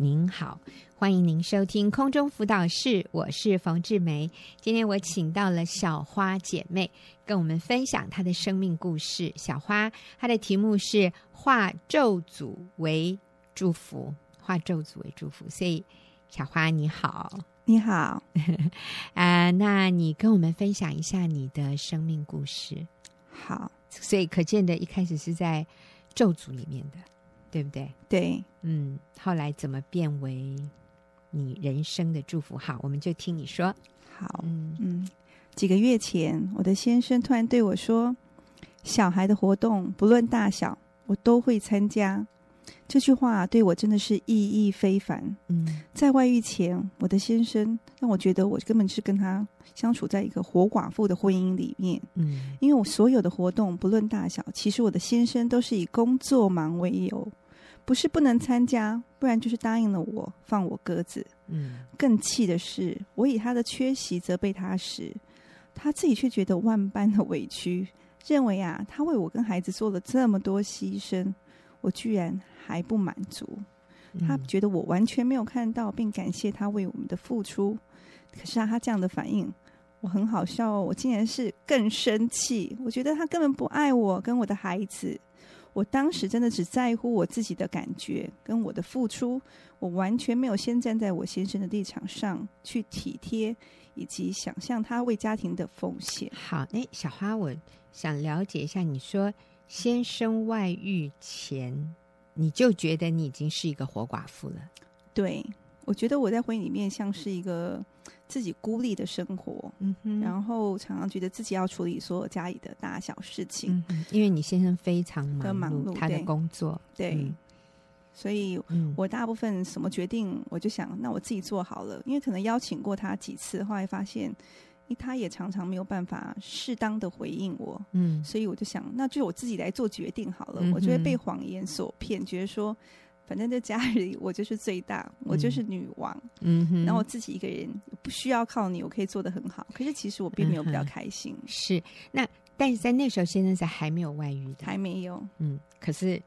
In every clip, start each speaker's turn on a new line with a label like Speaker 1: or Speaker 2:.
Speaker 1: 您好，欢迎您收听空中辅导室，我是冯志梅。今天我请到了小花姐妹，跟我们分享她的生命故事。小花，她的题目是“化咒诅为祝福”，化咒诅为祝福。所以，小花你好，
Speaker 2: 你好，啊、
Speaker 1: 呃，那你跟我们分享一下你的生命故事。
Speaker 2: 好，
Speaker 1: 所以可见的一开始是在咒诅里面的。对不对？
Speaker 2: 对，
Speaker 1: 嗯，后来怎么变为你人生的祝福？好，我们就听你说。
Speaker 2: 好，嗯嗯，几个月前，我的先生突然对我说：“小孩的活动不论大小，我都会参加。”这句话对我真的是意义非凡。
Speaker 1: 嗯，
Speaker 2: 在外遇前，我的先生让我觉得我根本是跟他相处在一个活寡妇的婚姻里面。
Speaker 1: 嗯，
Speaker 2: 因为我所有的活动不论大小，其实我的先生都是以工作忙为由，不是不能参加，不然就是答应了我放我鸽子。
Speaker 1: 嗯，
Speaker 2: 更气的是，我以他的缺席责备他时，他自己却觉得万般的委屈，认为啊，他为我跟孩子做了这么多牺牲，我居然还不满足，他觉得我完全没有看到，并感谢他为我们的付出。可是啊，他这样的反应，我很好笑哦。我竟然是更生气，我觉得他根本不爱我跟我的孩子。我当时真的只在乎我自己的感觉跟我的付出，我完全没有先站在我先生的立场上去体贴以及想象他为家庭的奉献。
Speaker 1: 好，哎，小花，我想了解一下，你说先生外遇前。你就觉得你已经是一个活寡妇了？
Speaker 2: 对，我觉得我在婚姻里面像是一个自己孤立的生活，
Speaker 1: 嗯哼，
Speaker 2: 然后常常觉得自己要处理所有家里的大小事情，
Speaker 1: 嗯、因为你先生非常忙碌，
Speaker 2: 忙碌
Speaker 1: 他的工作，
Speaker 2: 对，
Speaker 1: 嗯、
Speaker 2: 所以我大部分什么决定，我就想，那我自己做好了，因为可能邀请过他几次，后来发现。他也常常没有办法适当的回应我，
Speaker 1: 嗯，
Speaker 2: 所以我就想，那就我自己来做决定好了。
Speaker 1: 嗯、
Speaker 2: 我就会被谎言所骗，觉得说，反正在家里我就是最大，嗯、我就是女王，
Speaker 1: 嗯哼，
Speaker 2: 然后我自己一个人不需要靠你，我可以做的很好。可是其实我并没有比较开心。
Speaker 1: 嗯、是那，但是在那时候，先生在还没有外遇的，
Speaker 2: 还没有，
Speaker 1: 嗯，可是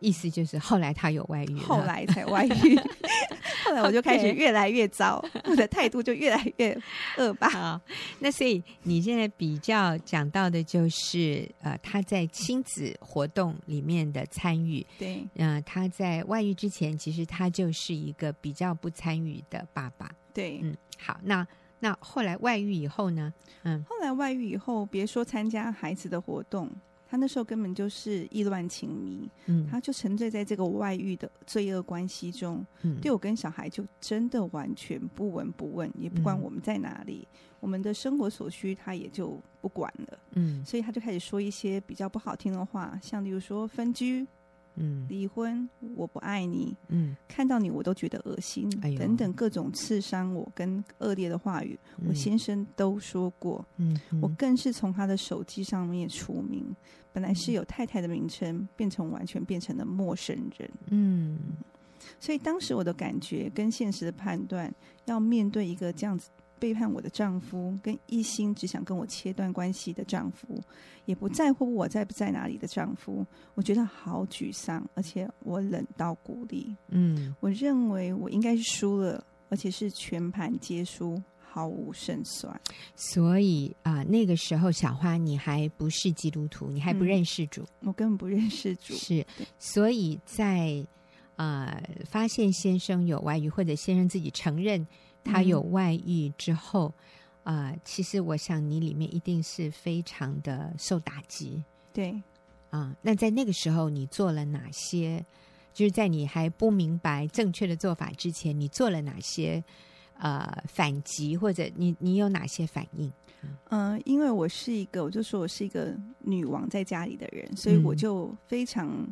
Speaker 1: 意思就是后来他有外遇，
Speaker 2: 后来才外遇。后来我就开始越来越糟. 我的态度就越来越恶霸。
Speaker 1: 好，那所以你现在比较讲到的就是，呃，他在亲子活动里面的参与。
Speaker 2: 对，
Speaker 1: 嗯、呃，他在外遇之前，其实他就是一个比较不参与的爸爸。
Speaker 2: 对，
Speaker 1: 嗯，好，那那后来外遇以后呢？嗯，
Speaker 2: 后来外遇以后，别说参加孩子的活动。他那时候根本就是意乱情迷，
Speaker 1: 嗯，
Speaker 2: 他就沉醉在这个外遇的罪恶关系中，
Speaker 1: 嗯，
Speaker 2: 对我跟小孩就真的完全不闻不问，也不管我们在哪里，嗯，我们的生活所需他也就不管了，
Speaker 1: 嗯，
Speaker 2: 所以他就开始说一些比较不好听的话，像例如说分居。
Speaker 1: 嗯，
Speaker 2: 离婚，我不爱你。
Speaker 1: 嗯，
Speaker 2: 看到你我都觉得恶心，等等各种刺伤我跟恶劣的话语，
Speaker 1: 嗯，
Speaker 2: 我先生都说过。
Speaker 1: 嗯，嗯，
Speaker 2: 我更是从他的手机上面除名，本来是有太太的名称，变成完全变成了陌生人。
Speaker 1: 嗯，
Speaker 2: 所以当时我的感觉跟现实的判断，要面对一个这样子。背叛我的丈夫，跟一心只想跟我切断关系的丈夫，也不在乎我在不在哪里的丈夫，我觉得好沮丧，而且我冷到骨里。
Speaker 1: 嗯，
Speaker 2: 我认为我应该是输了，而且是全盘皆输，毫无胜算。
Speaker 1: 所以啊、呃，那个时候小花你还不是基督徒，你还不认识主，
Speaker 2: 嗯、我根本不认识主。
Speaker 1: 是，所以在啊、呃，发现先生有外遇，或者先生自己承认。他有外遇之后，啊、其实我想你里面一定是非常的受打击。
Speaker 2: 对，
Speaker 1: 啊、呃，那在那个时候你做了哪些？就是在你还不明白正确的做法之前，你做了哪些呃反击，或者你你有哪些反应？
Speaker 2: 嗯、呃，因为我是一个，我就说我是一个女王在家里的人，所以我就非常。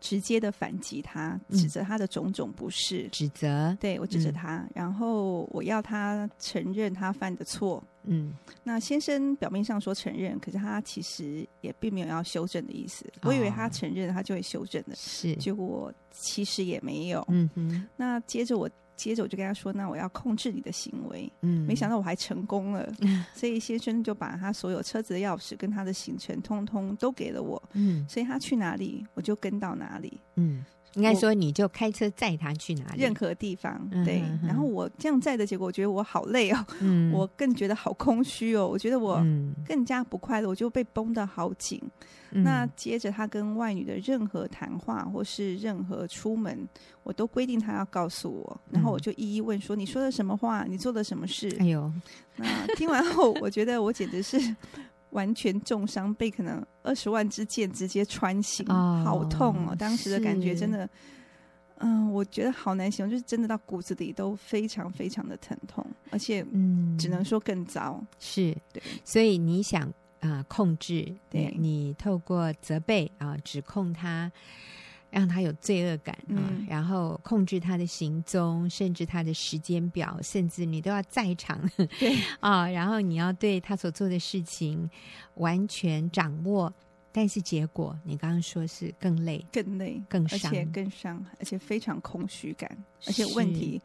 Speaker 2: 直接的反击他，指责他的种种不是，
Speaker 1: 嗯、指责，
Speaker 2: 对，我指责他，嗯，然后我要他承认他犯的错。
Speaker 1: 嗯，
Speaker 2: 那先生表面上说承认，可是他其实也并没有要修正的意思。我以为他承认，他就会修正的，
Speaker 1: 是，
Speaker 2: 结果其实也没有。
Speaker 1: 嗯哼，
Speaker 2: 那接着我。接着我就跟他说：“那我要控制你的行为。”
Speaker 1: 嗯，
Speaker 2: 没想到我还成功了。嗯，所以先生就把他所有车子的钥匙跟他的行程通通都给了我。
Speaker 1: 嗯，
Speaker 2: 所以他去哪里我就跟到哪里。
Speaker 1: 嗯，应该说，你就开车载他去哪里？
Speaker 2: 任何地方，
Speaker 1: 嗯、
Speaker 2: 对。
Speaker 1: 哼哼
Speaker 2: 然后我这样载的结果，我觉得我好累哦，
Speaker 1: 嗯、
Speaker 2: 我更觉得好空虚哦，我觉得我更加不快乐，我就被绷得好紧。嗯、那接着他跟外女的任何谈话或是任何出门，我都规定他要告诉我，然后我就一一问说：“你说的什么话？你做的什么事？”
Speaker 1: 哎呦，
Speaker 2: 那听完后，我觉得我简直是。完全重伤，被可能二十万支箭直接穿心，哦、好痛哦！当时的感觉真的，嗯、呃，我觉得好难形容，就是真的到骨子里都非常非常的疼痛，而且，嗯，只能说更糟。
Speaker 1: 是
Speaker 2: 对，
Speaker 1: 所以你想啊、呃，控制，
Speaker 2: 对
Speaker 1: 你透过责备啊、呃，指控他。让他有罪恶感啊，嗯、然后控制他的行踪，甚至他的时间表，甚至你都要在场，
Speaker 2: 对。
Speaker 1: 啊，然后你要对他所做的事情完全掌握，但是结果你刚刚说是更累、
Speaker 2: 更累、
Speaker 1: 更伤，
Speaker 2: 而且更伤，而且非常空虚感，而且问题。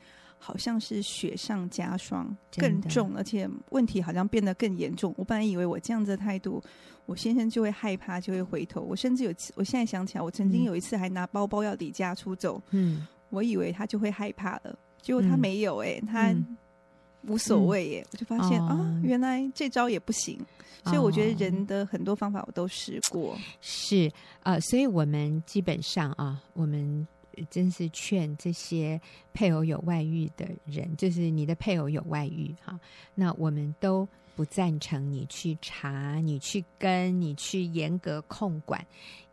Speaker 2: 好像是雪上加霜，更重，而且问题好像变得更严重。我本来以为我这样子的态度，我先生就会害怕，就会回头。我甚至有次，我现在想起来，我曾经有一次还拿包包要离家出走。嗯，我以为他就会害怕了，结果他没有、欸，哎、嗯，他无所谓、欸，哎、嗯，我就发现、哦、啊，原来这招也不行。所以我觉得人的很多方法我都试过。
Speaker 1: 是啊、呃，所以我们基本上啊，我们。真是劝这些配偶有外遇的人，就是你的配偶有外遇哈，那我们都不赞成你去查、你去跟、你去严格控管，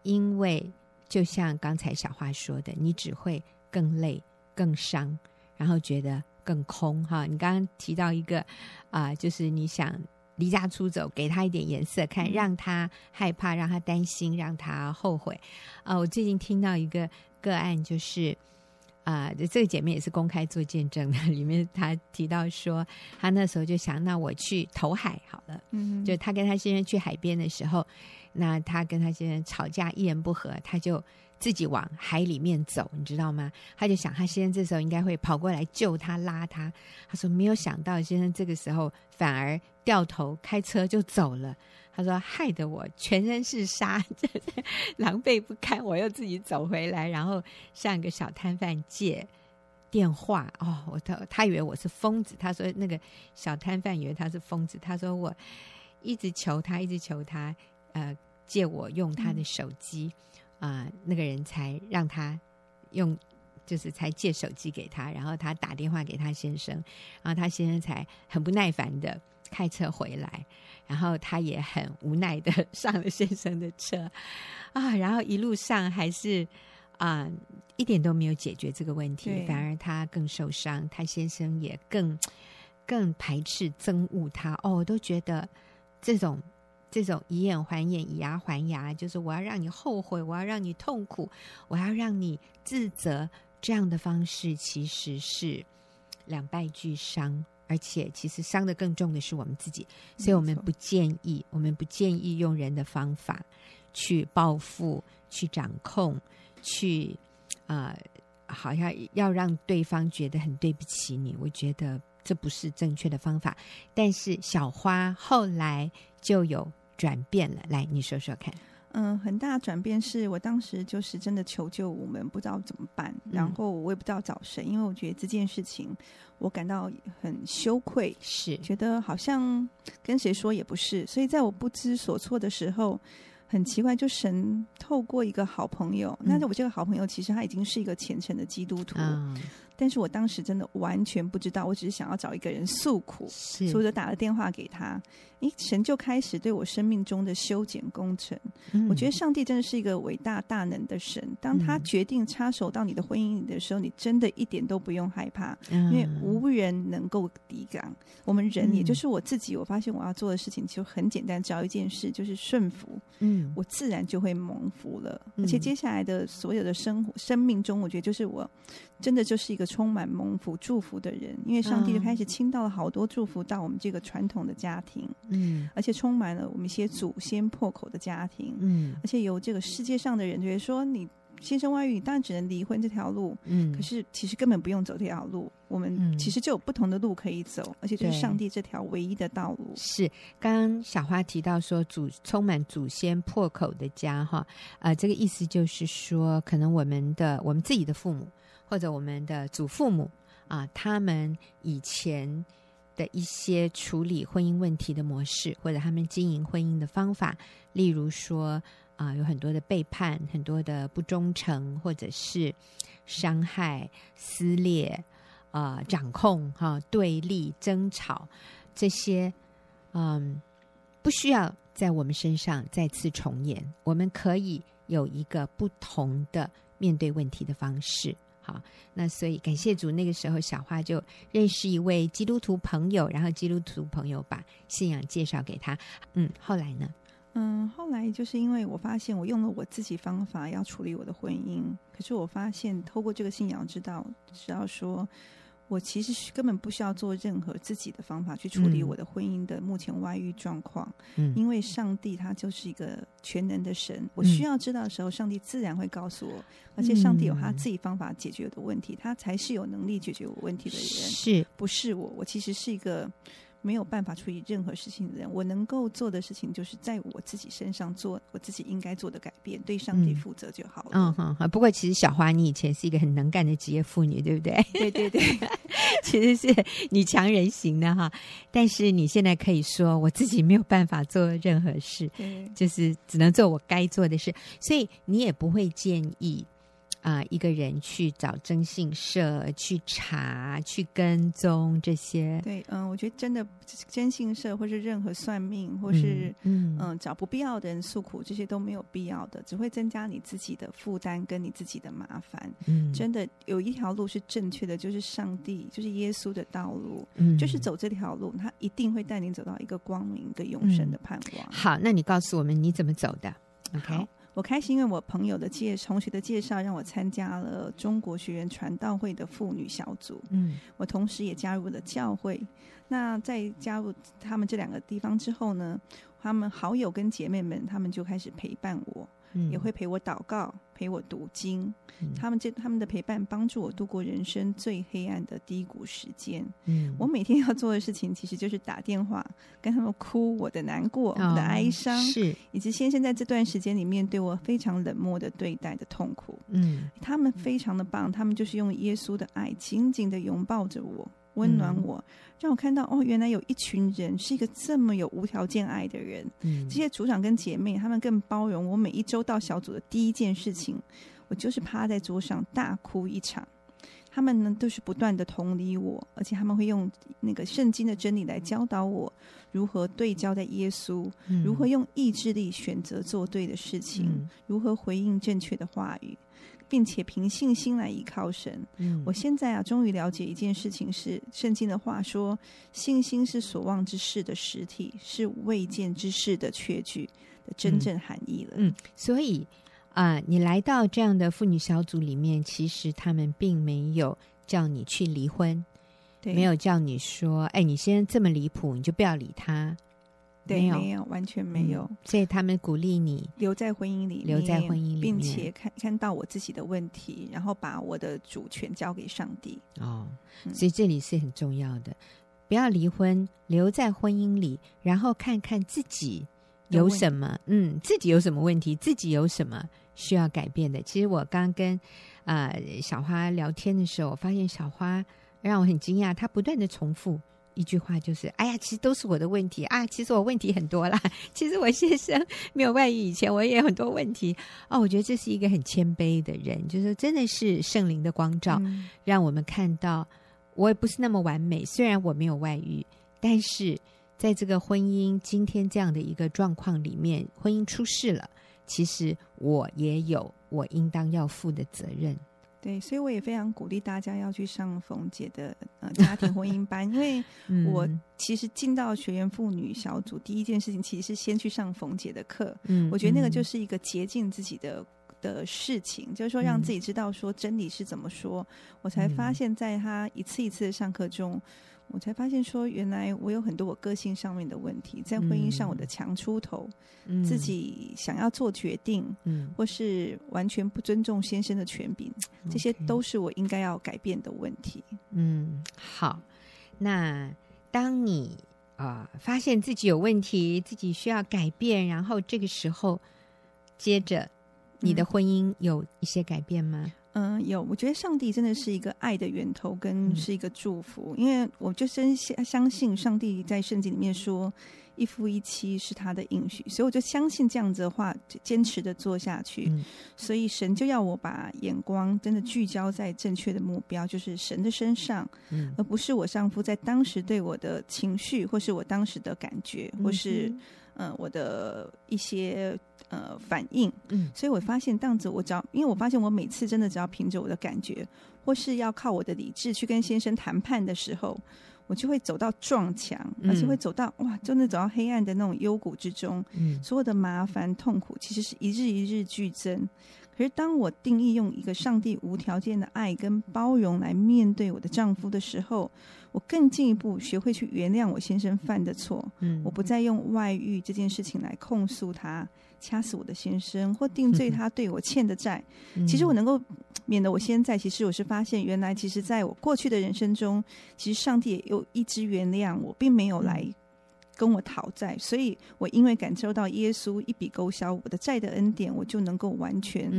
Speaker 1: 因为就像刚才小花说的，你只会更累、更伤，然后觉得更空哈。你刚刚提到一个啊、就是你想离家出走，给他一点颜色看，让他害怕、让他担心、让他后悔啊、呃。我最近听到一个。个案就是啊、呃，这个姐妹也是公开做见证的。里面她提到说，她那时候就想，那我去投海好了。嗯哼，就她跟她先生去海边的时候，那她跟她先生吵架，一言不合，她就自己往海里面走，你知道吗？她就想，她先生这时候应该会跑过来救她，拉她。她说没有想到，先生这个时候反而掉头开车就走了。他说：“害得我全身是沙，狼狈不堪。我又自己走回来，然后向一个小摊贩借电话。哦，我他他以为我是疯子。他说那个小摊贩以为他是疯子。他说我一直求他，一直求他，呃，借我用他的手机啊、那个人才让他用，就是才借手机给他，然后他打电话给他先生，然后他先生才很不耐烦的开车回来。”然后他也很无奈的 上了先生的车啊，然后一路上还是啊、呃、一点都没有解决这个问题，反而他更受伤，他先生也更更排斥、憎恶他。哦，我都觉得这种这种以眼还眼、以牙还牙，就是我要让你后悔，我要让你痛苦，我要让你自责，这样的方式其实是两败俱伤。而且，其实伤的更重的是我们自己，所以我们不建议，我们不建议用人的方法去报复、去掌控、去啊、呃，好像要让对方觉得很对不起你。我觉得这不是正确的方法。但是小花后来就有转变了，来，你说说看。
Speaker 2: 嗯，很大的转变是我当时就是真的求救无门，不知道怎么办，然后我也不知道找谁，因为我觉得这件事情我感到很羞愧，
Speaker 1: 是。
Speaker 2: 觉得好像跟谁说也不是，所以在我不知所措的时候，很奇怪，就神透过一个好朋友，那、嗯、我这个好朋友其实他已经是一个虔诚的基督徒。嗯但是我当时真的完全不知道，我只是想要找一个人诉苦，是所以我就打了电话给他。诶，神就开始对我生命中的修剪工程。嗯、我觉得上帝真的是一个伟大大能的神。当他决定插手到你的婚姻里的时候，嗯、你真的一点都不用害怕，嗯、因为无人能够抵挡。我们人，也就是我自己，我发现我要做的事情就很简单，只要一件事就是顺服。嗯，我自然就会蒙福了。嗯、而且接下来的所有的生活、生命中，我觉得就是我真的就是一个。充满蒙福祝福的人，因为上帝就开始倾倒了好多祝福到我们这个传统的家庭，嗯，而且充满了我们一些祖先破口的家庭，嗯，而且有这个世界上的人觉得说，你先生外遇，当然只能离婚这条路。
Speaker 1: 嗯，
Speaker 2: 可是其实根本不用走这条路，我们其实就有不同的路可以走，嗯、而且就是上帝这条唯一的道路。
Speaker 1: 是，刚刚小花提到说，祖充满祖先破口的家，哈，呃，这个意思就是说，可能我们的我们自己的父母或者我们的祖父母啊，他们以前的一些处理婚姻问题的模式，或者他们经营婚姻的方法，例如说。啊，有很多的背叛，很多的不忠诚，或者是伤害、撕裂、啊掌控、哈、对立、争吵，这些，嗯，不需要在我们身上再次重演。我们可以有一个不同的面对问题的方式。好，那所以感谢主，那个时候小花就认识一位基督徒朋友，然后基督徒朋友把信仰介绍给他。嗯，后来呢？
Speaker 2: 嗯，后来就是因为我发现我用了我自己方法要处理我的婚姻，可是我发现透过这个信仰知道，知道说我其实是根本不需要做任何自己的方法去处理我的婚姻的目前外遇状况，嗯，因为上帝他就是一个全能的神，我需要知道的时候，上帝自然会告诉我，而且上帝有他自己方法解决我的问题，他才是有能力解决我问题的人，
Speaker 1: 是。不
Speaker 2: 是我？我其实是一个。没有办法处理任何事情的人，我能够做的事情就是在我自己身上做我自己应该做的改变，对上帝负责就好了。
Speaker 1: 嗯哼、嗯，不过其实小花，你以前是一个很能干的职业妇女，对不对？
Speaker 2: 对 对对，
Speaker 1: 其实是女强人型的哈。但是你现在可以说，我自己没有办法做任何事，就是只能做我该做的事，所以你也不会建议。啊、呃，一个人去找征信社去查、去跟踪这些，
Speaker 2: 对，嗯，我觉得真的征信社或是任何算命，或是嗯，嗯找不必要的人诉苦，这些都没有必要的，只会增加你自己的负担跟你自己的麻烦。嗯，真的有一条路是正确的，就是上帝，就是耶稣的道路，嗯，就是走这条路，他一定会带你走到一个光明、一个永生的盼望。
Speaker 1: 嗯、好，那你告诉我们你怎么走的？OK。
Speaker 2: 我开心，因为我朋友的介同学的介绍，让我参加了中国学员传道会的妇女小组。嗯，我同时也加入了教会。那在加入他们这两个地方之后呢，他们好友跟姐妹们，他们就开始陪伴我。也会陪我祷告，陪我读经。嗯、他们这他们的陪伴帮助我度过人生最黑暗的低谷时间。嗯，我每天要做的事情其实就是打电话跟他们哭我的难过、哦、我的哀伤，是以及先生在这段时间里面对我非常冷漠的对待的痛苦。嗯，他们非常的棒，他们就是用耶稣的爱紧紧的拥抱着我。温暖我，嗯，让我看到哦，原来有一群人是一个这么有无条件爱的人。嗯，这些组长跟姐妹，他们更包容我。每一周到小组的第一件事情，我就是趴在桌上大哭一场。他们呢，都是不断的同理我，而且他们会用那个圣经的真理来教导我如何对焦在耶稣，嗯，如何用意志力选择做对的事情，嗯，如何回应正确的话语。并且凭信心来依靠神。嗯，我现在啊，终于了解一件事情是：圣经的话说，信心是所望之事的实体，是未见之事的确据的真正含义了。
Speaker 1: 嗯，所以啊、呃，你来到这样的妇女小组里面，其实他们并没有叫你去离婚，对，没有叫你说，哎，你现在这么离谱，你就不要理他。
Speaker 2: 对，没有，没有，完全没有。
Speaker 1: 嗯，所以他们鼓励你
Speaker 2: 留在婚姻里，
Speaker 1: 留在婚姻里，
Speaker 2: 并且看看到我自己的问题，然后把我的主权交给上帝。
Speaker 1: 哦，所以这里是很重要的，不要离婚，留在婚姻里，然后看看自己有什么，嗯，自己有什么问题，自己有什么需要改变的。其实我刚跟啊、呃、小花聊天的时候，我发现小花让我很惊讶，她不断的重复。一句话就是：哎呀，其实都是我的问题啊！其实我问题很多啦。其实我先生没有外遇以前，我也有很多问题哦。我觉得这是一个很谦卑的人，就是真的是圣灵的光照，嗯，让我们看到我也不是那么完美。虽然我没有外遇，但是在这个婚姻今天这样的一个状况里面，婚姻出事了，其实我也有我应当要负的责任。
Speaker 2: 对，所以我也非常鼓励大家要去上冯姐的呃家庭婚姻班，因为 我其实进到学员妇女小组，第一件事情其实是先去上冯姐的课。嗯，我觉得那个就是一个捷径自己的的事情，就是说让自己知道说真理是怎么说。嗯、我才发现，在他一次一次的上课中，我才发现说，原来我有很多我个性上面的问题，在婚姻上我的强出头，嗯、自己想要做决定，嗯，或是完全不尊重先生的权柄，嗯、这些都是我应该要改变的问题。
Speaker 1: 嗯，好，那当你。啊、呃，发现自己有问题，自己需要改变，然后这个时候，接着你的婚姻有一些改变吗？
Speaker 2: 嗯、呃，有。我觉得上帝真的是一个爱的源头，跟是一个祝福，嗯、因为我就真相相信上帝在圣经里面说。一夫一妻是他的应许，所以我就相信这样子的话，坚持的做下去。嗯、所以神就要我把眼光真的聚焦在正确的目标，就是神的身上，嗯、而不是我丈夫在当时对我的情绪，或是我当时的感觉，或是嗯、呃、我的一些呃反应。嗯，所以我发现这样子，我只要因为我发现我每次真的只要凭着我的感觉，或是要靠我的理智去跟先生谈判的时候。我就会走到撞墙，而且会走到、嗯、哇，真的走到黑暗的那种幽谷之中。嗯，所有的麻烦痛苦，其实是一日一日剧增。可是当我定义用一个上帝无条件的爱跟包容来面对我的丈夫的时候，我更进一步学会去原谅我先生犯的错。嗯，我不再用外遇这件事情来控诉他。掐死我的先生，或定罪他对我欠的债。嗯、其实我能够免得我现在，其实我是发现，原来其实在我过去的人生中，其实上帝也有一直原谅我，并没有来跟我讨债。所以我因为感受到耶稣一笔勾销我的债的恩典，我就能够完全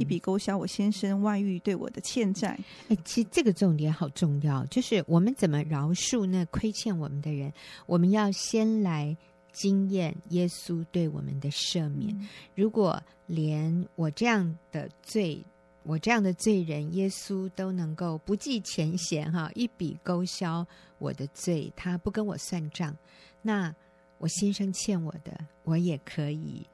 Speaker 2: 一笔勾销我先生外遇对我的欠债。哎、
Speaker 1: 嗯，其实这个重点好重要，就是我们怎么饶恕那亏欠我们的人，我们要先来。经验耶稣对我们的赦免。如果连我这样的罪，我这样的罪人，耶稣都能够不计前嫌，哈，一笔勾销我的罪，他不跟我算账，那我先生欠我的，我也可以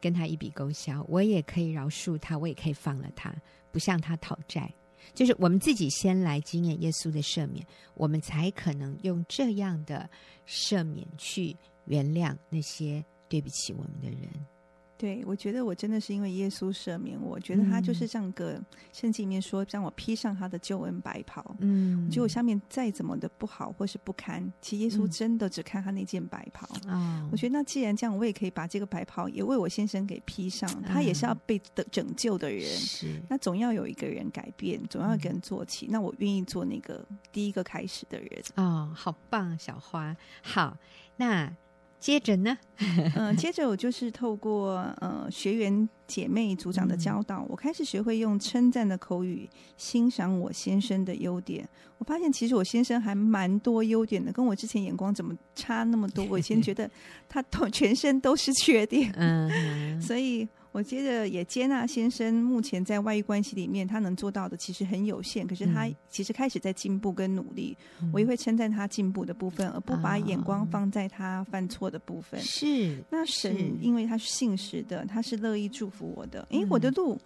Speaker 1: 跟他一笔勾销，我也可以饶恕他，我也可以放了他，不向他讨债。就是我们自己先来经验耶稣的赦免，我们才可能用这样的赦免去。原谅那些对不起我们的人。
Speaker 2: 对，我觉得我真的是因为耶稣赦免我，我觉得他就是像个圣经里面说，让我披上他的救恩白袍。嗯，我觉得我下面再怎么的不好或是不堪，其实耶稣真的只看他那件白袍。啊、嗯，我觉得那既然这样，我也可以把这个白袍也为我先生给披上。他也是要被的拯救的人，是、嗯、那总要有一个人改变，总要一个人做起。嗯、那我愿意做那个第一个开始的人。
Speaker 1: 哦，好棒，小花。好，那。接着呢，嗯、呃，接着我就是透过呃学员姐妹组长的教导，嗯、我开始学会用称赞的口语欣赏我先生的优点。我发现其实我先生还蛮多优点的，跟我之前眼光怎么差那么多？我以前觉得他都全身都是缺点，嗯，所以。我接着也接纳先生目前在外遇关系里面他能做到的其实很有限，可是他其实开始在进步跟努力，嗯、我也会称赞他进步的部分，而不把眼光放在他犯错的部分。是，
Speaker 2: 那神因为他是信实的，他是乐意祝福我的。诶，我的路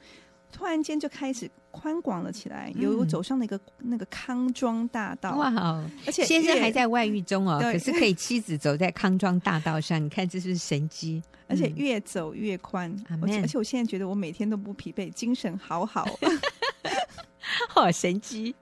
Speaker 2: 突然间就开始宽广了起来，有走上那个那个康庄大道。哇，而且
Speaker 1: 先生还在外遇中哦，对可是可以妻子走在康庄大道上，你看这是神机？
Speaker 2: 而且越走越宽，嗯、而且我现在觉得我每天都不疲惫，精神好好，
Speaker 1: 好神机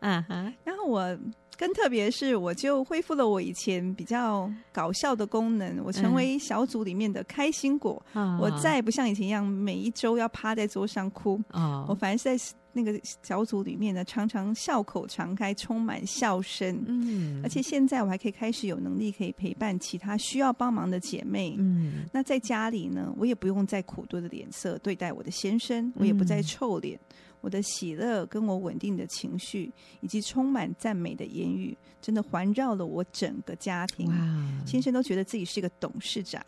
Speaker 1: 啊哈！
Speaker 2: 然后我更特别是，我就恢复了我以前比较搞笑的功能，我成为小组里面的开心果，嗯、我再也不像以前一样每一周要趴在桌上哭，哦、我反而是在。那个小组里面呢，常常笑口常开，充满笑声。嗯，而且现在我还可以开始有能力可以陪伴其他需要帮忙的姐妹。嗯，那在家里呢，我也不用再苦多的脸色对待我的先生，我也不再臭脸。嗯我的喜乐，跟我稳定的情绪，以及充满赞美的言语，真的环绕了我整个家庭。先生都觉得自己是一个董事长，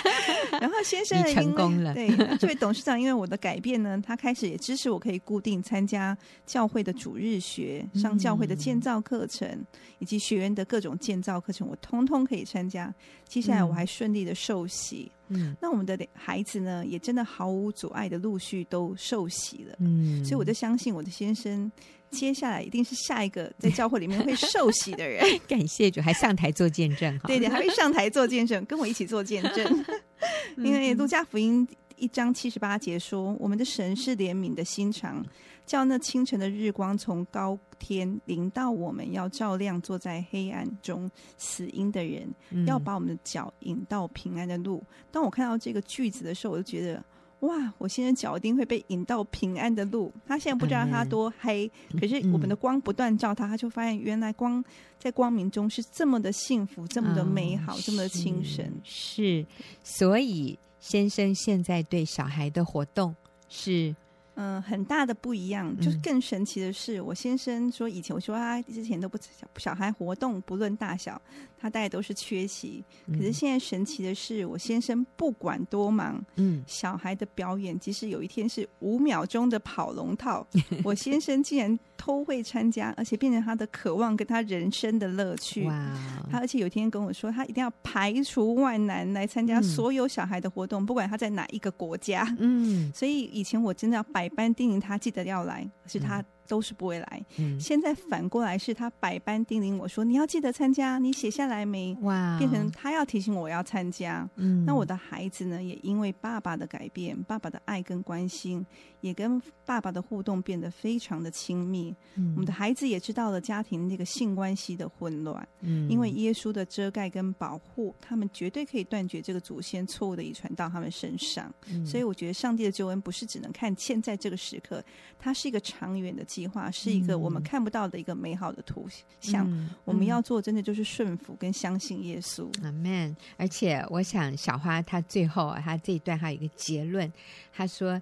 Speaker 2: 然后先生
Speaker 1: 成功了。
Speaker 2: 对，这位董事长因为我的改变呢，他开始也支持我可以固定参加教会的主日学，上教会的建造课程，嗯、以及学员的各种建造课程，我通通可以参加。接下来我还顺利的受洗。嗯，那我们的孩子呢，也真的毫无阻碍的陆续都受洗了。嗯，所以我就相信我的先生，接下来一定是下一个在教会里面会受洗的人。
Speaker 1: 感谢主，还上台做见证哈。
Speaker 2: 对对，还会上台做见证，跟我一起做见证。因为路加福音一章七十八节说：“我们的神是怜悯的心肠，叫那清晨的日光从高天临到我们，要照亮坐在黑暗中死因的人，要把我们的脚引到平安的路。”当我看到这个句子的时候，我就觉得。哇！我现在脚一定会被引到平安的路。他现在不知道他多黑，可是我们的光不断照他，他就发现原来光在光明中是这么的幸福，这么的美好，哦、这么的清神。
Speaker 1: 是，所以先生现在对小孩的活动是。
Speaker 2: 嗯，很大的不一样，就是更神奇的是，我先生说以前我说他之前都不小小孩活动不论大小，他大概都是缺席。可是现在神奇的是，我先生不管多忙，嗯，小孩的表演，即使有一天是五秒钟的跑龙套，我先生竟然都会参加，而且变成他的渴望跟他人生的乐趣。哇！他而且有一天跟我说，他一定要排除万难来参加所有小孩的活动，不管他在哪一个国家。嗯，所以以前我真的要。百般叮咛他记得要来，是他。都是不会来。嗯、现在反过来是他百般叮咛我说：“你要记得参加，你写下来没？”哇！变成他要提醒我要参加。嗯，那我的孩子呢？也因为爸爸的改变，爸爸的爱跟关心，也跟爸爸的互动变得非常的亲密。嗯，我们的孩子也知道了家庭那个性关系的混乱。嗯，因为耶稣的遮盖跟保护，他们绝对可以断绝这个祖先错误的遗传到他们身上。嗯，所以我觉得上帝的救恩不是只能看现在这个时刻，它是一个长远的。计划是一个我们看不到的一个美好的图像，嗯、我们要做真的就是顺服跟相信耶稣。
Speaker 1: 阿门。而且我想小花她最后她这一段还有一个结论，她说：“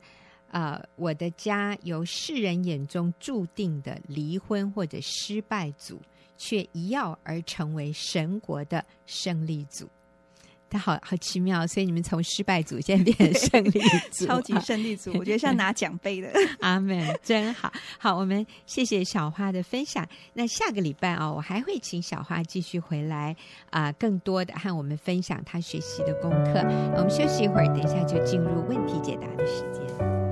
Speaker 1: 呃，我的家由世人眼中注定的离婚或者失败组，却一跃而成为神国的胜利组。”好好奇妙，所以你们从失败组现在变成胜利组，
Speaker 2: 超级胜利组，我觉得像拿奖杯的。
Speaker 1: 阿门，真好。好，我们谢谢小花的分享。那下个礼拜哦，我还会请小花继续回来啊、呃，更多的和我们分享她学习的功课。我们休息一会儿，等一下就进入问题解答的时间。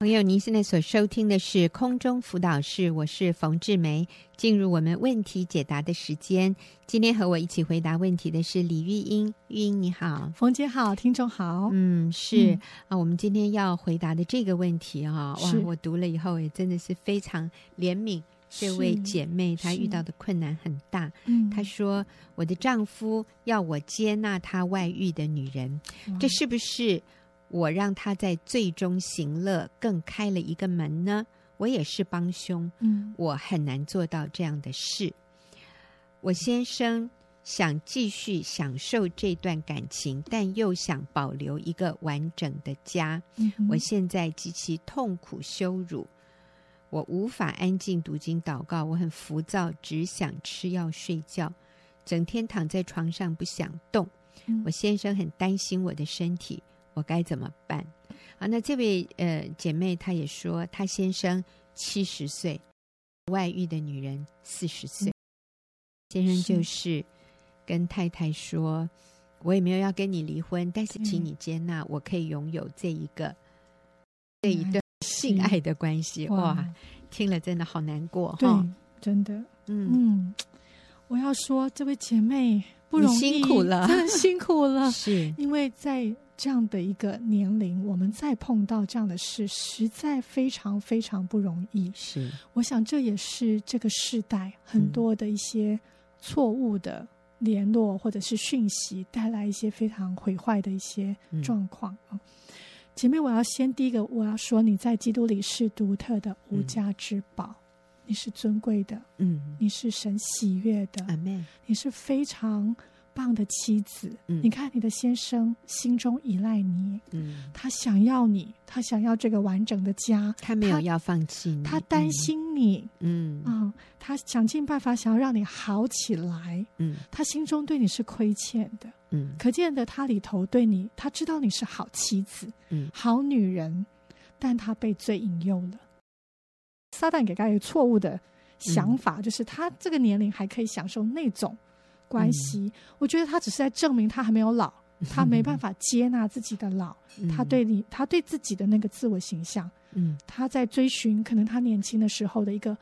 Speaker 1: 朋友，您现在所收听的是空中辅导室，我是冯志梅。进入我们问题解答的时间，今天和我一起回答问题的是李玉英。玉英你好，
Speaker 3: 冯姐好，听众好。
Speaker 1: 嗯，是、嗯、啊，我们今天要回答的这个问题哈、哦，哇，我读了以后也真的是非常怜悯这位姐妹，她遇到的困难很大。嗯，她说：“我的丈夫要我接纳他外遇的女人，这是不是？”我让他在最终行乐，更开了一个门呢。我也是帮凶，嗯，我很难做到这样的事。我先生想继续享受这段感情，但又想保留一个完整的家。嗯，我现在极其痛苦羞辱，我无法安静读经祷告，我很浮躁，只想吃药睡觉，整天躺在床上不想动。嗯，我先生很担心我的身体。我该怎么办？啊，那这位呃姐妹她也说，她先生七十岁，外遇的女人四十岁，先生就是跟太太说，我也没有要跟你离婚，但是请你接纳，我可以拥有这一个这一段性爱的关系。哇，听了真的好难过哈，
Speaker 3: 真的，嗯。嗯，我要说这位姐妹不容易，
Speaker 1: 辛苦了，
Speaker 3: 真的辛苦了，
Speaker 1: 是。
Speaker 3: 因为在。这样的一个年龄，我们再碰到这样的事，实在非常非常不容易。
Speaker 1: 是，
Speaker 3: 我想这也是这个世代很多的一些错误的联络或者是讯息，带来一些非常毁坏的一些状况啊。嗯、姐妹，我要先第一个，我要说你在基督里是独特的无价之宝，嗯、你是尊贵的，嗯，你是神喜悦的，阿们，你是非常。棒的妻子，嗯、你看你的先生心中依赖你，嗯，他想要你，他想要这个完整的家，
Speaker 1: 他没有要放弃你，
Speaker 3: 他担心你，嗯。啊，他想尽办法想要让你好起来，嗯，他心中对你是亏欠的，嗯，可见的他里头对你，他知道你是好妻子，嗯，好女人，但他被罪引诱了，撒旦给他一个错误的想法，嗯、就是他这个年龄还可以享受那种。关系，嗯、我觉得他只是在证明他还没有老，他没办法接纳自己的老，嗯、他对你，他对自己的那个自我形象嗯，他在追寻可能他年轻的时候的一个，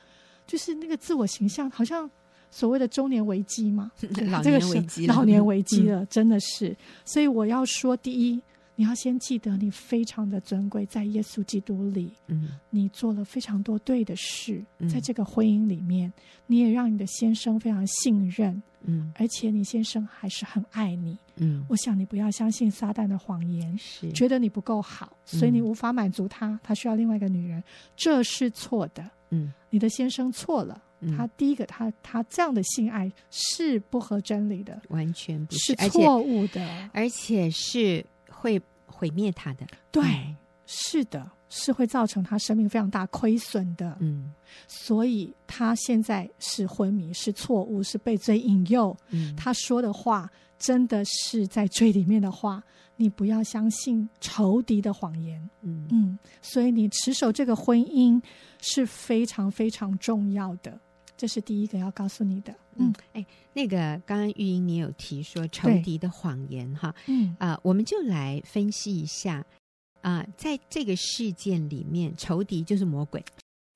Speaker 3: 就是那个自我形象，好像所谓的中年危机嘛，
Speaker 1: 老年危机，
Speaker 3: 老年危机了，真的是。所以我要说，第一。你要先记得，你非常的尊贵，在耶稣基督里，嗯，你做了非常多对的事，嗯，在这个婚姻里面，你也让你的先生非常信任，嗯，而且你先生还是很爱你，嗯，我想你不要相信撒旦的谎言，是。觉得你不够好，所以你无法满足他，他需要另外一个女人，这是错的，嗯，你的先生错了，他第一个，他他这样的性爱是不合真理的，
Speaker 1: 完全不
Speaker 3: 是，是错误的，
Speaker 1: 而且是。会毁灭他的，
Speaker 3: 对，嗯、是的，是会造成他生命非常大亏损的。嗯，所以他现在是昏迷，是错误，是被罪引诱。嗯，他说的话真的是在罪里面的话，你不要相信仇敌的谎言。嗯嗯，所以你持守这个婚姻是非常非常重要的。这是第一个要告诉你的。嗯，
Speaker 1: 哎，那个刚刚玉英你有提说仇敌的谎言哈，嗯啊、呃，我们就来分析一下啊、呃，在这个事件里面，仇敌就是魔鬼，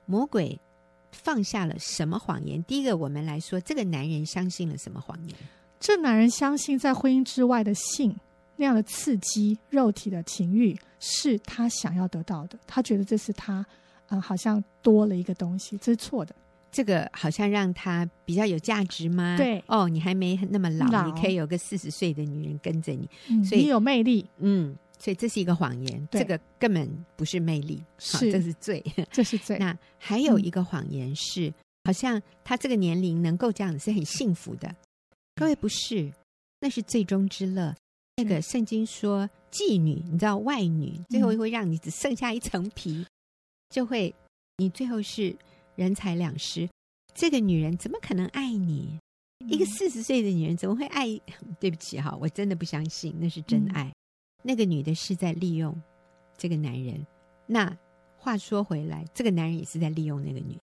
Speaker 1: 魔鬼放下了什么谎言？第一个，我们来说，这个男人相信了什么谎言？
Speaker 3: 这男人相信在婚姻之外的性那样的刺激，肉体的情欲是他想要得到的，他觉得这是他啊、呃，好像多了一个东西，这是错的。
Speaker 1: 这个好像让他比较有价值吗？
Speaker 3: 对，
Speaker 1: 哦，你还没那么老，老你可以有个四十岁的女人跟着你，
Speaker 3: 嗯、所以你有魅力。
Speaker 1: 嗯，所以这是一个谎言，这个根本不是魅力，是这是罪，
Speaker 3: 这是罪。
Speaker 1: 那还有一个谎言是，嗯、好像他这个年龄能够这样子是很幸福的。各位不是，那是最终之乐。那个圣经说妓女，你知道外女，最后会让你只剩下一层皮，嗯、就会你最后是。人财两失，这个女人怎么可能爱你？嗯、一个四十岁的女人怎么会爱？对不起哈，我真的不相信那是真爱。嗯、那个女的是在利用这个男人。那话说回来，这个男人也是在利用那个女。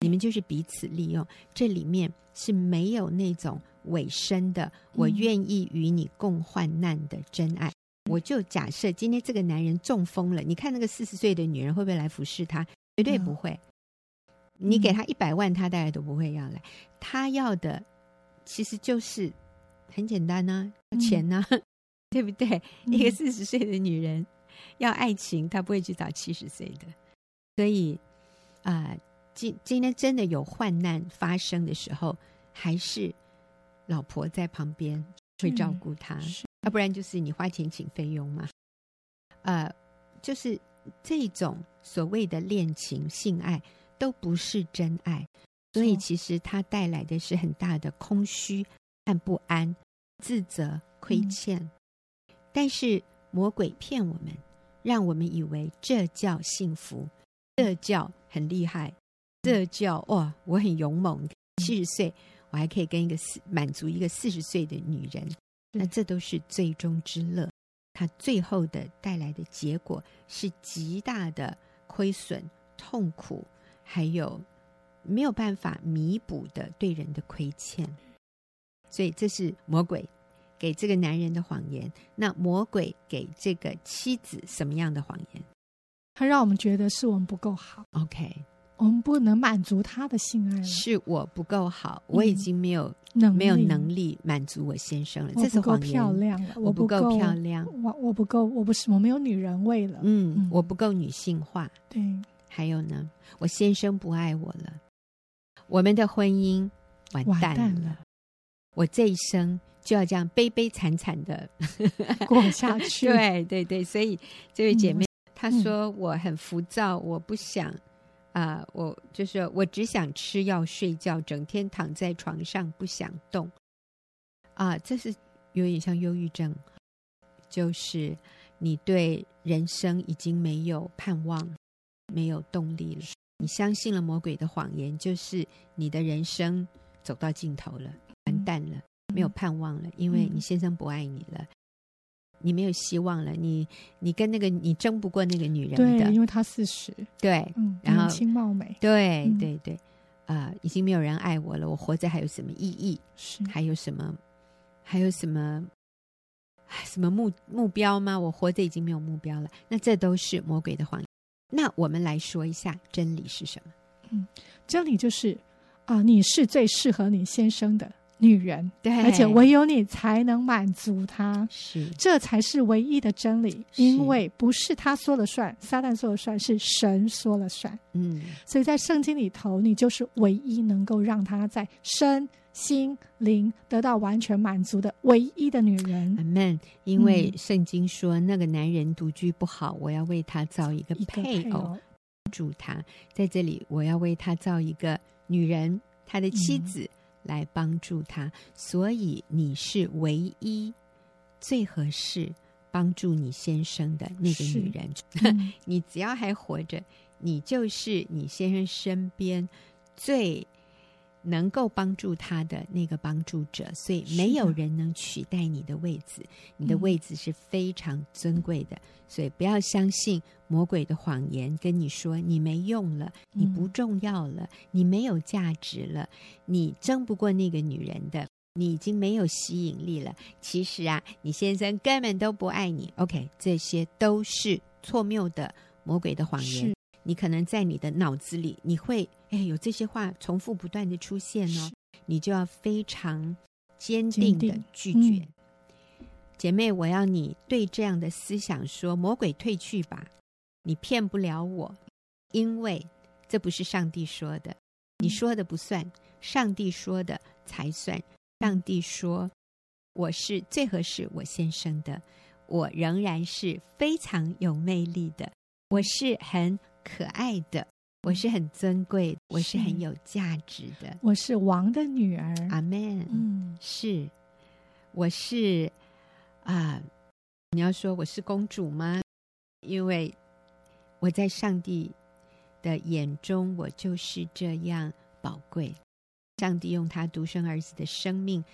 Speaker 1: 你们就是彼此利用，这里面是没有那种委身的，我愿意与你共患难的真爱。嗯、我就假设今天这个男人中风了，你看那个四十岁的女人会不会来服侍他？绝对不会。嗯你给他一百万，他大概都不会要来。他要的其实就是很简单呢、啊，钱呢、对不对？一个四十岁的女人要爱情，她不会去找七十岁的。所以啊、呃，今今天真的有患难发生的时候，还是老婆在旁边会照顾他，要不然就是你花钱请费用嘛。呃，就是这种所谓的恋情、性爱。都不是真爱，所以其实它带来的是很大的空虚和不安、自责、亏欠。嗯、但是魔鬼骗我们，让我们以为这叫幸福，这叫很厉害，这叫哇，我很勇猛。七十岁，我还可以跟一个四满足一个四十岁的女人，那这都是最终之乐。它最后的带来的结果是极大的亏损、痛苦。还有没有办法弥补的对人的亏欠，所以这是魔鬼给这个男人的谎言。那魔鬼给这个妻子什么样的谎言？
Speaker 3: 他让我们觉得是我们不够好。
Speaker 1: OK，
Speaker 3: 我们不能满足他的性爱，
Speaker 1: 是我不够好，我已经没有能没有能力满足我先生了。这是谎言。
Speaker 3: 漂亮了，
Speaker 1: 我不够漂亮，
Speaker 3: 我我不够，我不是我没有女人味了。
Speaker 1: 嗯，我不够女性化。
Speaker 3: 对。
Speaker 1: 还有呢，我先生不爱我了，我们的婚姻完蛋了，蛋了，我这一生就要这样悲悲惨惨的
Speaker 3: 过下去。
Speaker 1: 对对对，所以这位姐妹、嗯、她说我很浮躁，我不想啊、呃，我就是我只想吃药睡觉，整天躺在床上不想动啊、呃，这是有点像忧郁症，就是你对人生已经没有盼望。没有动力了，你相信了魔鬼的谎言，就是你的人生走到尽头了，完蛋了，没有盼望了，因为你先生不爱你了，你没有希望了，你你跟那个你争不过那个女人的，
Speaker 3: 对，因为她四十，
Speaker 1: 对，然后
Speaker 3: 年轻貌美，
Speaker 1: 对对对，啊、呃，已经没有人爱我了，我活着还有什么意义？
Speaker 3: 是
Speaker 1: 还有什么？还有什么？什么目目标吗？我活着已经没有目标了，那这都是魔鬼的谎言。那我们来说一下真理是什么？
Speaker 3: 嗯，真理就是啊、呃，你是最适合你先生的。女人，
Speaker 1: 对，
Speaker 3: 而且唯有你才能满足他，
Speaker 1: 是，
Speaker 3: 这才是唯一的真理，因为不是他说了算，撒旦说了算，是神说了算。
Speaker 1: 嗯，
Speaker 3: 所以在圣经里头，你就是唯一能够让他在身心灵得到完全满足的唯一的女人。
Speaker 1: 阿门。因为圣经说，那个男人独居不好，我要为他造一个配偶，助他。在这里，我要为他造一个女人，他的妻子。嗯来帮助他，所以你是唯一最合适帮助你先生的那个女人。嗯、你只要还活着，你就是你先生身边最能够帮助他的那个帮助者。所以没有人能取代你的位置，你的位置是非常尊贵的。所以不要相信魔鬼的谎言，跟你说你没用了，你不重要了，你没有价值了，你争不过那个女人的，你已经没有吸引力了。其实啊，你先生根本都不爱你。OK，这些都是错谬的魔鬼的谎言。你可能在你的脑子里，你会哎有这些话重复不断的出现哦，你就要非常坚定的拒绝。姐妹，我要你对这样的思想说：“魔鬼退去吧，你骗不了我，因为这不是上帝说的，你说的不算，上帝说的才算。上帝说我是最合适我先生的，我仍然是非常有魅力的，我是很可爱的，我是很尊贵，我是很有价值的，
Speaker 3: 我是王的女儿。
Speaker 1: 阿门。嗯，是，我是。”啊，你要说我是公主吗？因为我在上帝的眼中，我就是这样宝贵。上帝用他独生儿子的生命，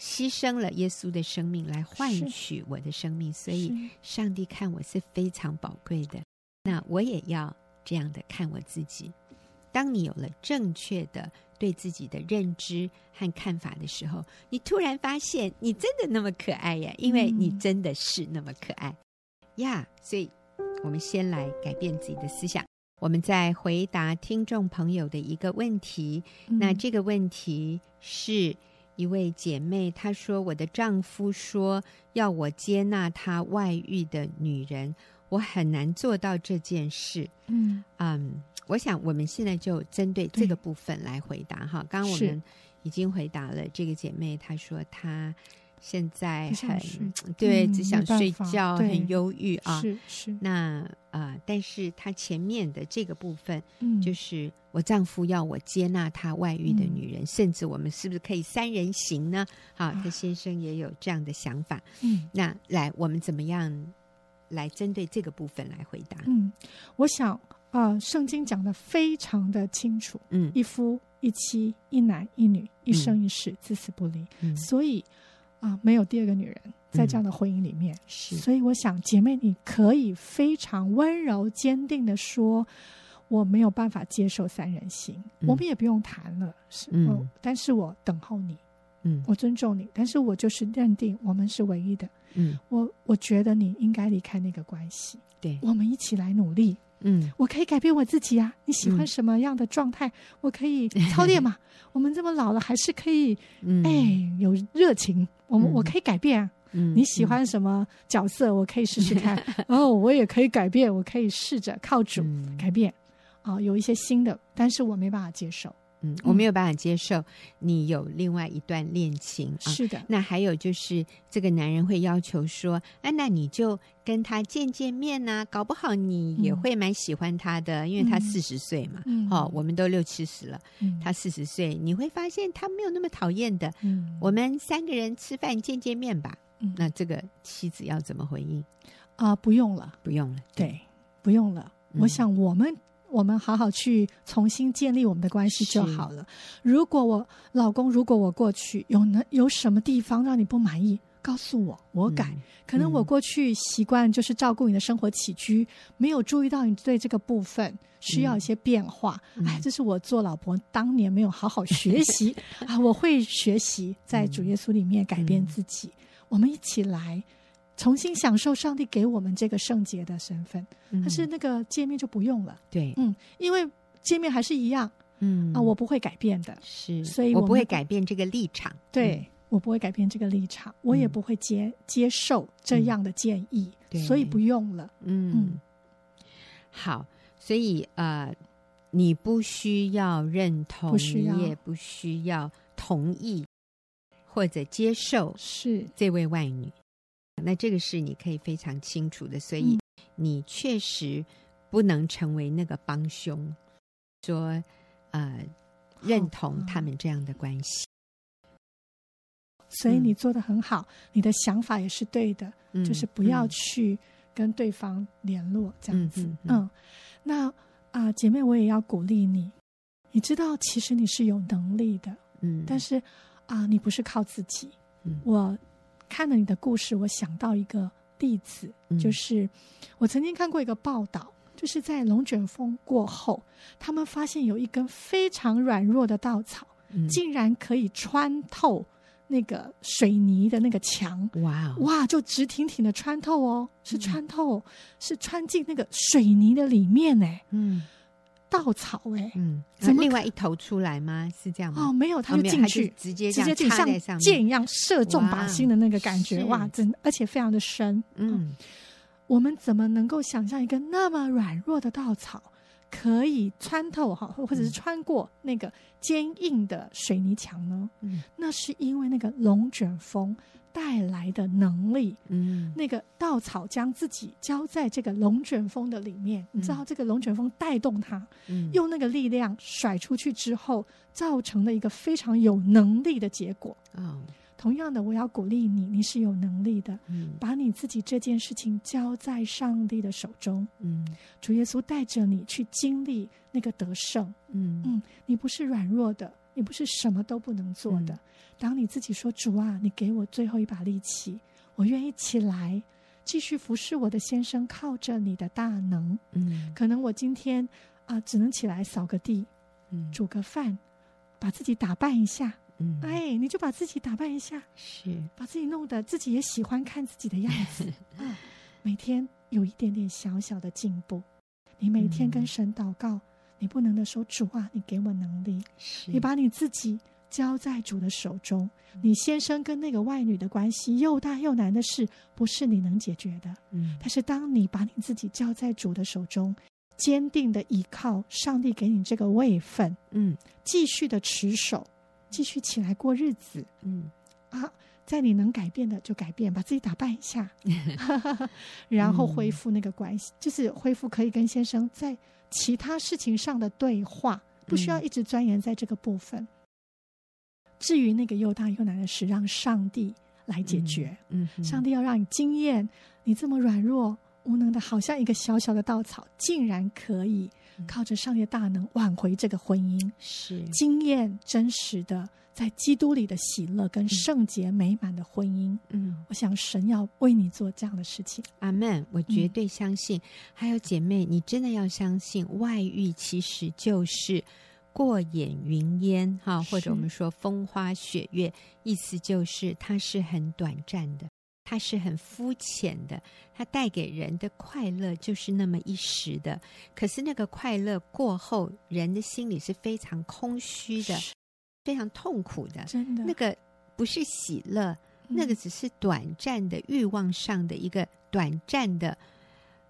Speaker 1: 牺牲了耶稣的生命来换取我的生命，所以上帝看我是非常宝贵的。那我也要这样的看我自己。当你有了正确的对自己的认知和看法的时候，你突然发现你真的那么可爱呀！因为你真的是那么可爱呀！所以，我们先来改变自己的思想。我们再回答听众朋友的一个问题。那这个问题是一位姐妹，她说：“我的丈夫说要我接纳他外遇的女人，我很难做到这件事。”嗯嗯。我想，我们现在就针对这个部分来回答哈。刚刚我们已经回答了这个姐妹，她说她现在很对，只想睡觉，很忧郁啊。
Speaker 3: 是是。
Speaker 1: 那啊、呃，但是她前面的这个部分，嗯就是我丈夫要我接纳他外遇的女人，嗯、甚至我们是不是可以三人行呢？好，她先生也有这样的想法。嗯，那来，我们怎么样来针对这个部分来回答？
Speaker 3: 嗯，我想。啊，圣经讲的非常的清楚，嗯，一夫一妻，一男一女，一生一世，至死不离。嗯，所以啊，没有第二个女人在这样的婚姻里面。嗯，是，所以我想，姐妹，你可以非常温柔、坚定的说，我没有办法接受三人行，嗯，我们也不用谈了，是，嗯，但是我等候你，嗯，我尊重你，但是我就是认定我们是唯一的，嗯，我我觉得你应该离开那个关系，对，我们一起来努力。嗯，我可以改变我自己啊！你喜欢什么样的状态？嗯、我可以操练嘛。我们这么老了，还是可以，嗯、哎，有热情。我们、嗯、我可以改变啊。嗯，你喜欢什么角色？我可以试试看。嗯、哦，我也可以改变，我可以试着靠主改变。啊、有一些新的，但是我没办法接受。
Speaker 1: 嗯，我没有办法接受你有另外一段恋情啊。
Speaker 3: 是的，
Speaker 1: 那还有就是这个男人会要求说：“哎、啊，那你就跟他见见面呐、啊，搞不好你也会蛮喜欢他的，嗯、因为他四十岁嘛。嗯，哦，我们都六七十了，嗯、他四十岁，你会发现他没有那么讨厌的。嗯，我们三个人吃饭见见面吧。嗯，那这个妻子要怎么回应？
Speaker 3: 啊、呃，不用了，
Speaker 1: 不用了，
Speaker 3: 对，对不用了。嗯、我想我们。我们好好去重新建立我们的关系就好了。如果我老公，如果我过去有能有什么地方让你不满意，告诉我，我改。嗯、可能我过去习惯就是照顾你的生活起居，嗯、没有注意到你对这个部分需要一些变化。嗯、哎，这是我做老婆当年没有好好学习 啊！我会学习在主耶稣里面改变自己。嗯、我们一起来重新享受上帝给我们这个圣洁的身份。
Speaker 1: 嗯、
Speaker 3: 但是那个界面就不用了，
Speaker 1: 对，
Speaker 3: 嗯，因为界面还是一样，
Speaker 1: 嗯。
Speaker 3: 啊，我不会改变的，
Speaker 1: 是，
Speaker 3: 所以我，
Speaker 1: 我不会改变这个立场，
Speaker 3: 对、
Speaker 1: 嗯、
Speaker 3: 我不会改变这个立场，我也不会接、嗯、接受这样的建议，
Speaker 1: 对，
Speaker 3: 所以不用了，
Speaker 1: 嗯，嗯。好，所以呃，你不需要认同，
Speaker 3: 不需要，
Speaker 1: 你也不需要同意或者接受，
Speaker 3: 是。
Speaker 1: 这位外女。那这个是你可以非常清楚的，所以你确实不能成为那个帮凶，说呃认同他们这样的关系。
Speaker 3: 所以你做的很好，嗯，你的想法也是对的，
Speaker 1: 嗯，
Speaker 3: 就是不要去跟对方联络这样子。
Speaker 1: 嗯，
Speaker 3: 那啊，呃，姐妹，我也要鼓励你，你知道其实你是有能力的，
Speaker 1: 嗯，
Speaker 3: 但是啊，呃，你不是靠自己，
Speaker 1: 嗯，
Speaker 3: 我。看了你的故事，我想到一个例子，
Speaker 1: 嗯、
Speaker 3: 就是我曾经看过一个报道，就是在龙卷风过后，他们发现有一根非常软弱的稻草，
Speaker 1: 嗯、
Speaker 3: 竟然可以穿透那个水泥的那个墙，
Speaker 1: 哇
Speaker 3: 哇，就直挺挺的穿透哦，是穿透，嗯、是穿进那个水泥的里面呢，
Speaker 1: 嗯。
Speaker 3: 稻草哎、欸，
Speaker 1: 嗯，怎么另外一头出来吗？是这样吗？
Speaker 3: 哦，没有，他就进去，
Speaker 1: 哦、直接
Speaker 3: 直接进，像箭一样射中靶心的那个感觉，哇，真而且非常的深。嗯，嗯，我们怎么能够想象一个那么软弱的稻草可以穿透哈，或者是穿过那个坚硬的水泥墙呢？嗯，那是因为那个龙卷风。带来的能力，
Speaker 1: 嗯，
Speaker 3: 那个稻草将自己浇在这个龙卷风的里面，嗯、你知道这个龙卷风带动它，嗯，用那个力量甩出去之后，造成了一个非常有能力的结果。
Speaker 1: 哦，
Speaker 3: 同样的，我要鼓励你，你是有能力的，
Speaker 1: 嗯，
Speaker 3: 把你自己这件事情交在上帝的手中，
Speaker 1: 嗯，
Speaker 3: 主耶稣带着你去经历那个得胜，
Speaker 1: 嗯。
Speaker 3: 嗯，你不是软弱的，你不是什么都不能做的。嗯当你自己说：“主啊，你给我最后一把力气，我愿意起来继续服侍我的先生，靠着你的大能。”
Speaker 1: 嗯，
Speaker 3: 可能我今天啊、呃，只能起来扫个地，
Speaker 1: 嗯，
Speaker 3: 煮个饭，把自己打扮一下。
Speaker 1: 嗯，
Speaker 3: 哎，你就把自己打扮一下，
Speaker 1: 是
Speaker 3: 把自己弄得自己也喜欢看自己的样子 啊。每天有一点点小小的进步，你每天跟神祷告，嗯、你不能的说：“主啊，你给我能力。”你把你自己。交在主的手中，你先生跟那个外女的关系又大又难的事，不是你能解决的。
Speaker 1: 嗯，
Speaker 3: 但是当你把你自己交在主的手中，坚定的依靠上帝给你这个位分，
Speaker 1: 嗯，
Speaker 3: 继续的持守，继续起来过日子，
Speaker 1: 嗯
Speaker 3: 啊，在你能改变的就改变，把自己打扮一下，然后恢复那个关系，嗯，就是恢复可以跟先生在其他事情上的对话，不需要一直钻研在这个部分。至于那个又大又难的事，让上帝来解决。
Speaker 1: 嗯，嗯，
Speaker 3: 上帝要让你经验，你这么软弱无能的，好像一个小小的稻草，竟然可以靠着上帝的大能挽回这个婚姻。
Speaker 1: 是
Speaker 3: 经验真实的在基督里的喜乐跟圣洁美满的婚姻。
Speaker 1: 嗯，
Speaker 3: 我想神要为你做这样的事情。
Speaker 1: 阿门，我绝对相信。嗯，还有姐妹，你真的要相信，外遇其实就是。过眼云烟，哈，或者我们说风花雪月，意思就是它是很短暂的，它是很肤浅的，它带给人的快乐就是那么一时的。可是那个快乐过后，人的心里是非常空虚的，非常痛苦的。
Speaker 3: 真的，
Speaker 1: 那个不是喜乐，那个只是短暂的欲望上的一个短暂的。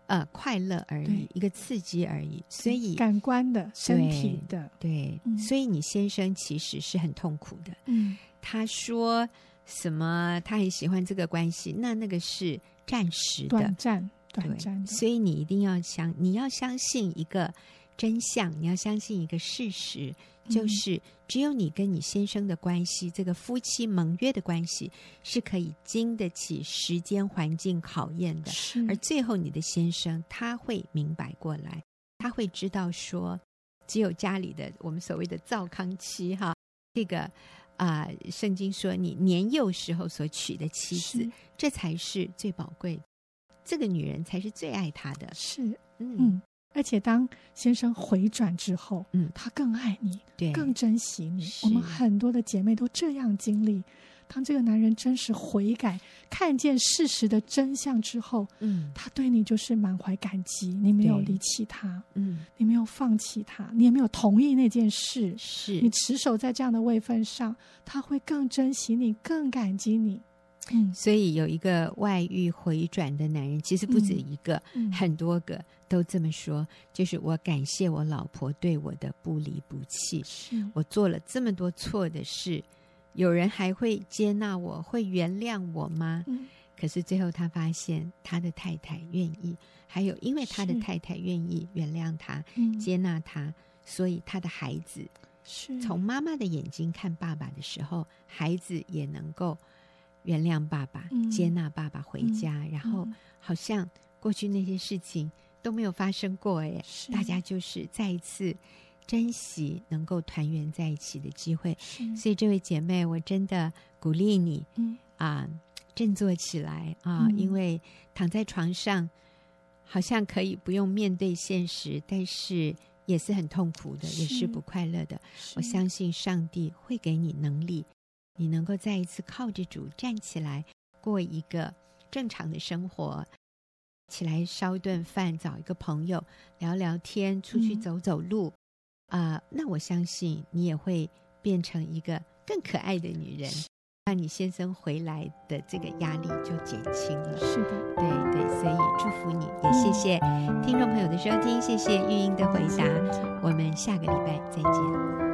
Speaker 1: 呃，快乐而已，一个刺激而已，所以
Speaker 3: 感官的、身体的，
Speaker 1: 对，
Speaker 3: 嗯、
Speaker 1: 所以你先生其实是很痛苦的。
Speaker 3: 嗯，
Speaker 1: 他说什么？他很喜欢这个关系，那那个是暂时的、
Speaker 3: 短暂、短暂。
Speaker 1: 所以你一定要相，你要相信一个真相，你要相信一个事实。就是只有你跟你先生的关系，这个夫妻盟约的关系是可以经得起时间环境考验的。
Speaker 3: 是，
Speaker 1: 而最后你的先生他会明白过来，他会知道说，只有家里的我们所谓的糟糠妻哈，这个啊、呃，圣经说你年幼时候所娶的妻子，这才是最宝贵的，这个女人才是最爱他的。
Speaker 3: 是，
Speaker 1: 嗯。
Speaker 3: 嗯而且当先生回转之后，
Speaker 1: 嗯，
Speaker 3: 他更爱你，
Speaker 1: 对，
Speaker 3: 更珍惜你。我们很多的姐妹都这样经历，当这个男人真实悔改，看见事实的真相之后，
Speaker 1: 嗯，
Speaker 3: 他对你就是满怀感激。你没有离弃他，
Speaker 1: 嗯，
Speaker 3: 你没有放弃他，你也没有同意那件事，
Speaker 1: 是
Speaker 3: 你持守在这样的位分上，他会更珍惜你，更感激你。嗯，
Speaker 1: 所以有一个外遇回转的男人，其实不止一个，
Speaker 3: 嗯、
Speaker 1: 很多个都这么说。就是我感谢我老婆对我的不离不弃，
Speaker 3: 是
Speaker 1: 我做了这么多错的事，有人还会接纳我，会原谅我吗？
Speaker 3: 嗯、
Speaker 1: 可是最后他发现他的太太愿意，还有因为他的太太愿意原谅他、
Speaker 3: 嗯、
Speaker 1: 接纳他，所以他的孩子
Speaker 3: 是
Speaker 1: 从妈妈的眼睛看爸爸的时候，孩子也能够。原谅爸爸，
Speaker 3: 嗯、
Speaker 1: 接纳爸爸回家，
Speaker 3: 嗯、
Speaker 1: 然后好像过去那些事情都没有发生过，哎，大家就是再一次珍惜能够团圆在一起的机会。所以，这位姐妹，我真的鼓励你，
Speaker 3: 嗯
Speaker 1: 啊，振作起来啊，
Speaker 3: 嗯、
Speaker 1: 因为躺在床上好像可以不用面对现实，但是也是很痛苦的，也是不快乐的。我相信上帝会给你能力。你能够再一次靠着主站起来，过一个正常的生活，起来烧一顿饭，找一个朋友聊聊天，出去走走路，啊、嗯呃，那我相信你也会变成一个更可爱的女人，让你先生回来的这个压力就减轻了。
Speaker 3: 是的，
Speaker 1: 对对，所以祝福你，也谢谢听众朋友的收听，谢谢玉英的回答，我们下个礼拜再见。